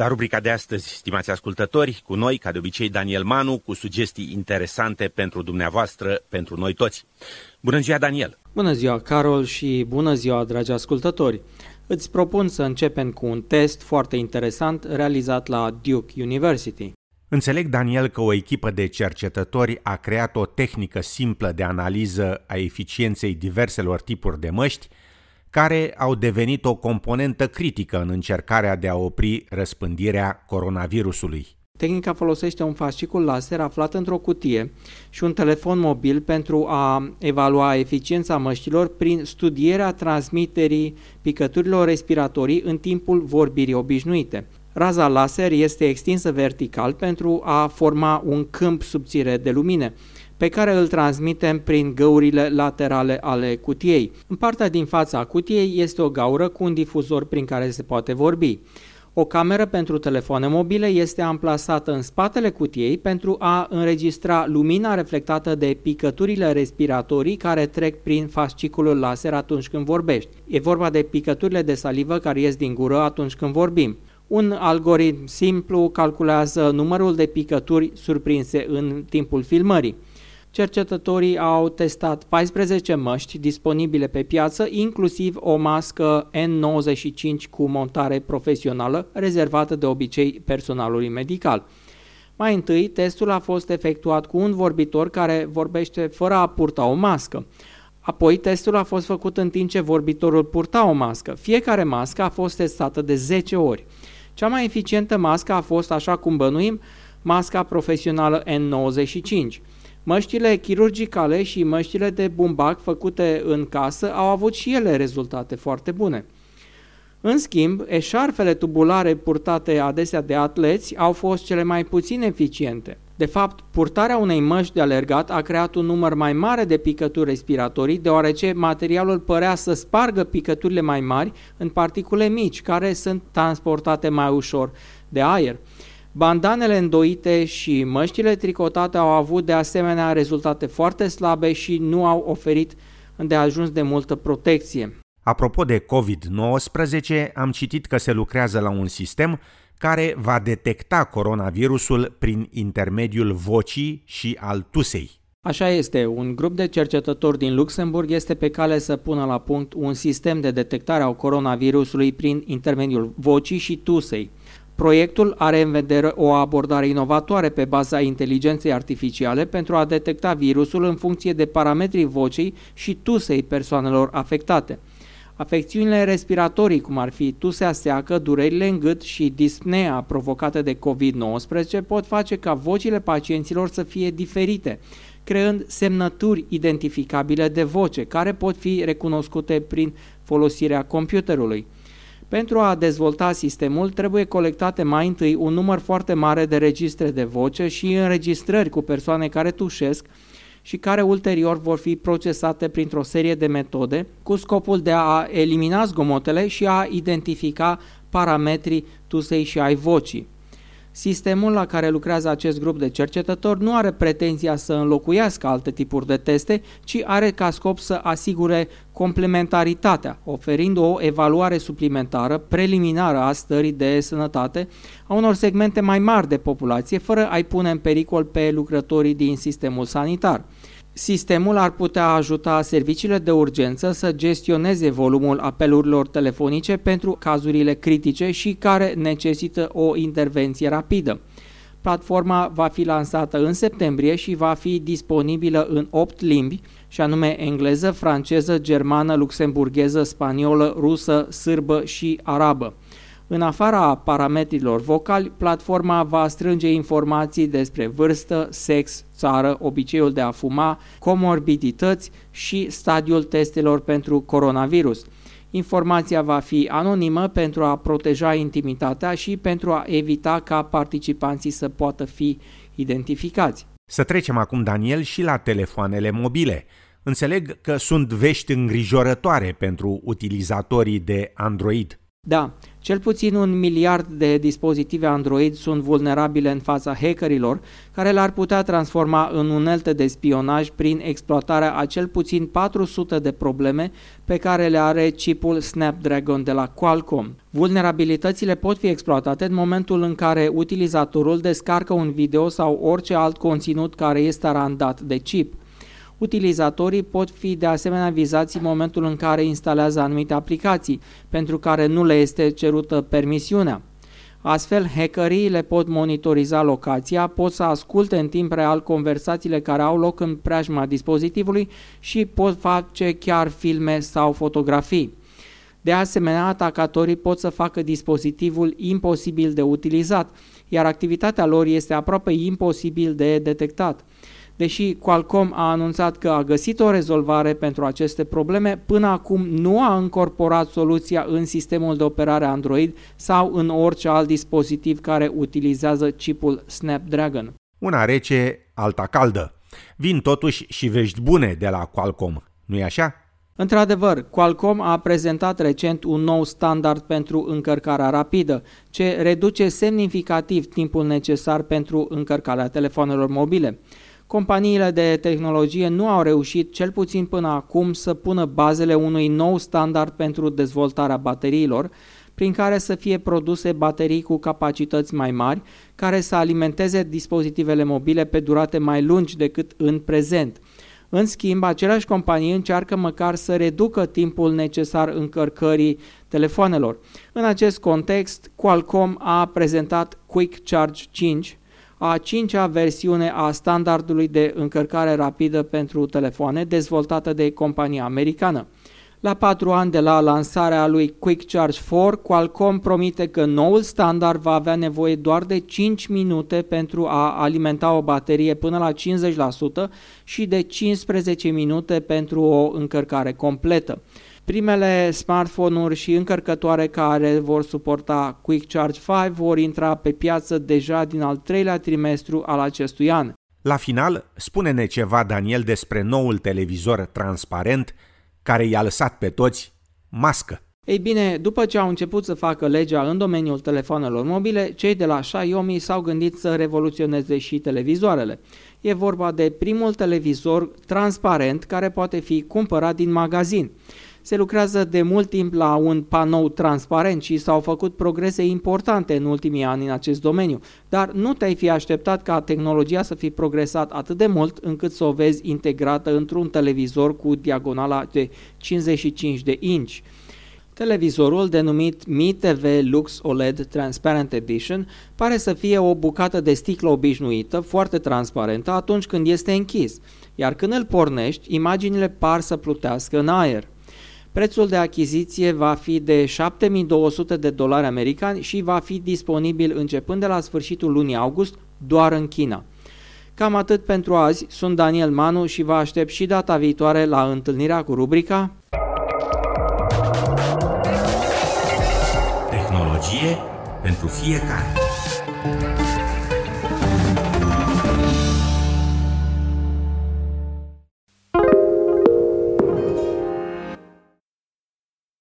La rubrica de astăzi, stimați ascultători, cu noi, ca de obicei, Daniel Manu, cu sugestii interesante pentru dumneavoastră, pentru noi toți. Bună ziua, Daniel! Bună ziua, Carol, și bună ziua, dragi ascultători! Îți propun să începem cu un test foarte interesant realizat la Duke University. Înțeleg, Daniel, că o echipă de cercetători a creat o tehnică simplă de analiză a eficienței diverselor tipuri de măști care au devenit o componentă critică în încercarea de a opri răspândirea coronavirusului. Tehnica folosește un fascicul laser aflat într-o cutie și un telefon mobil pentru a evalua eficiența măștilor prin studierea transmiterii picăturilor respiratorii în timpul vorbirii obișnuite. Raza laser este extinsă vertical pentru a forma un câmp subțire de lumină pe care îl transmitem prin găurile laterale ale cutiei. În partea din fața a cutiei este o gaură cu un difuzor prin care se poate vorbi. O cameră pentru telefoane mobile este amplasată în spatele cutiei pentru a înregistra lumina reflectată de picăturile respiratorii care trec prin fasciculul laser atunci când vorbești. E vorba de picăturile de salivă care ies din gură atunci când vorbim. Un algoritm simplu calculează numărul de picături surprinse în timpul filmării. Cercetătorii au testat 14 măști disponibile pe piață, inclusiv o mască N95 cu montare profesională, rezervată de obicei personalului medical. Mai întâi, testul a fost efectuat cu un vorbitor care vorbește fără a purta o mască. Apoi, testul a fost făcut în timp ce vorbitorul purta o mască. Fiecare mască a fost testată de 10 ori. Cea mai eficientă mască a fost, așa cum bănuim, masca profesională N95. Măștile chirurgicale și măștile de bumbac făcute în casă au avut și ele rezultate foarte bune. În schimb, eșarfele tubulare purtate adesea de atleți au fost cele mai puțin eficiente. De fapt, purtarea unei măști de alergat a creat un număr mai mare de picături respiratorii, deoarece materialul părea să spargă picăturile mai mari în particule mici, care sunt transportate mai ușor de aer. Bandanele îndoite și măștile tricotate au avut de asemenea rezultate foarte slabe și nu au oferit îndeajuns de multă protecție. Apropo de COVID-19, am citit că se lucrează la un sistem care va detecta coronavirusul prin intermediul vocii și al tusei. Așa este, un grup de cercetători din Luxemburg este pe cale să pună la punct un sistem de detectare a coronavirusului prin intermediul vocii și tusei. Proiectul are în vedere o abordare inovatoare pe baza inteligenței artificiale pentru a detecta virusul în funcție de parametrii vocii și tusei persoanelor afectate. Afecțiunile respiratorii, cum ar fi tusea seacă, durerile în gât și dispnea provocate de COVID-19, pot face ca vocile pacienților să fie diferite, creând semnături identificabile de voce, care pot fi recunoscute prin folosirea computerului. Pentru a dezvolta sistemul, trebuie colectate mai întâi un număr foarte mare de registre de voce și înregistrări cu persoane care tușesc și care ulterior vor fi procesate printr-o serie de metode cu scopul de a elimina zgomotele și a identifica parametrii tusei și ai vocii. Sistemul la care lucrează acest grup de cercetători nu are pretenția să înlocuiască alte tipuri de teste, ci are ca scop să asigure complementaritatea, oferind o evaluare suplimentară preliminară a stării de sănătate a unor segmente mai mari de populație, fără a-i pune în pericol pe lucrătorii din sistemul sanitar. Sistemul ar putea ajuta serviciile de urgență să gestioneze volumul apelurilor telefonice pentru cazurile critice și care necesită o intervenție rapidă. Platforma va fi lansată în septembrie și va fi disponibilă în 8 limbi, și anume engleză, franceză, germană, luxemburgheză, spaniolă, rusă, sârbă și arabă. În afara parametrilor vocali, platforma va strânge informații despre vârstă, sex, țară, obiceiul de a fuma, comorbidități și stadiul testelor pentru coronavirus. Informația va fi anonimă pentru a proteja intimitatea și pentru a evita ca participanții să poată fi identificați. Să trecem acum, Daniel, și la telefoanele mobile. Înțeleg că sunt vești îngrijorătoare pentru utilizatorii de Android. Da, cel puțin un miliard de dispozitive Android sunt vulnerabile în fața hackerilor, care l-ar putea transforma în unelte de spionaj prin exploatarea a cel puțin 400 de probleme pe care le are chipul Snapdragon de la Qualcomm. Vulnerabilitățile pot fi exploatate în momentul în care utilizatorul descarcă un video sau orice alt conținut care este randat de chip. Utilizatorii pot fi de asemenea vizați în momentul în care instalează anumite aplicații, pentru care nu le este cerută permisiunea. Astfel, hackerii le pot monitoriza locația, pot să asculte în timp real conversațiile care au loc în preajma dispozitivului și pot face chiar filme sau fotografii. De asemenea, atacatorii pot să facă dispozitivul imposibil de utilizat, iar activitatea lor este aproape imposibil de detectat. Deși Qualcomm a anunțat că a găsit o rezolvare pentru aceste probleme, până acum nu a încorporat soluția în sistemul de operare Android sau în orice alt dispozitiv care utilizează chipul Snapdragon. Una rece, alta caldă. Vin totuși și vești bune de la Qualcomm, nu-i așa? Într-adevăr, Qualcomm a prezentat recent un nou standard pentru încărcarea rapidă, ce reduce semnificativ timpul necesar pentru încărcarea telefonelor mobile. Companiile de tehnologie nu au reușit, cel puțin până acum, să pună bazele unui nou standard pentru dezvoltarea bateriilor, prin care să fie produse baterii cu capacități mai mari, care să alimenteze dispozitivele mobile pe durate mai lungi decât în prezent. În schimb, aceleași companii încearcă măcar să reducă timpul necesar încărcării telefonelor. În acest context, Qualcomm a prezentat Quick Charge 5, a cincea versiune a standardului de încărcare rapidă pentru telefoane dezvoltată de compania americană. La patru ani de la lansarea lui Quick Charge 4, Qualcomm promite că noul standard va avea nevoie doar de 5 minute pentru a alimenta o baterie până la 50% și de 15 minute pentru o încărcare completă. Primele smartphone-uri și încărcătoare care vor suporta Quick Charge 5 vor intra pe piață deja din al treilea trimestru al acestui an. La final, spune-ne ceva, Daniel, despre noul televizor transparent care i-a lăsat pe toți mască. Ei bine, după ce au început să facă legea în domeniul telefonelor mobile, cei de la Xiaomi s-au gândit să revoluționeze și televizoarele. E vorba de primul televizor transparent care poate fi cumpărat din magazin. Se lucrează de mult timp la un panou transparent și s-au făcut progrese importante în ultimii ani în acest domeniu, dar nu te-ai fi așteptat ca tehnologia să fi progresat atât de mult încât să o vezi integrată într-un televizor cu diagonala de 55 de inch. Televizorul, denumit Mi TV Lux OLED Transparent Edition, pare să fie o bucată de sticlă obișnuită, foarte transparentă atunci când este închis, iar când îl pornești, imaginile par să plutească în aer. Prețul de achiziție va fi de 7200 de dolari americani și va fi disponibil începând de la sfârșitul lunii august doar în China. Cam atât pentru azi, sunt Daniel Manu și vă aștept și data viitoare la întâlnirea cu rubrica Tehnologie pentru fiecare.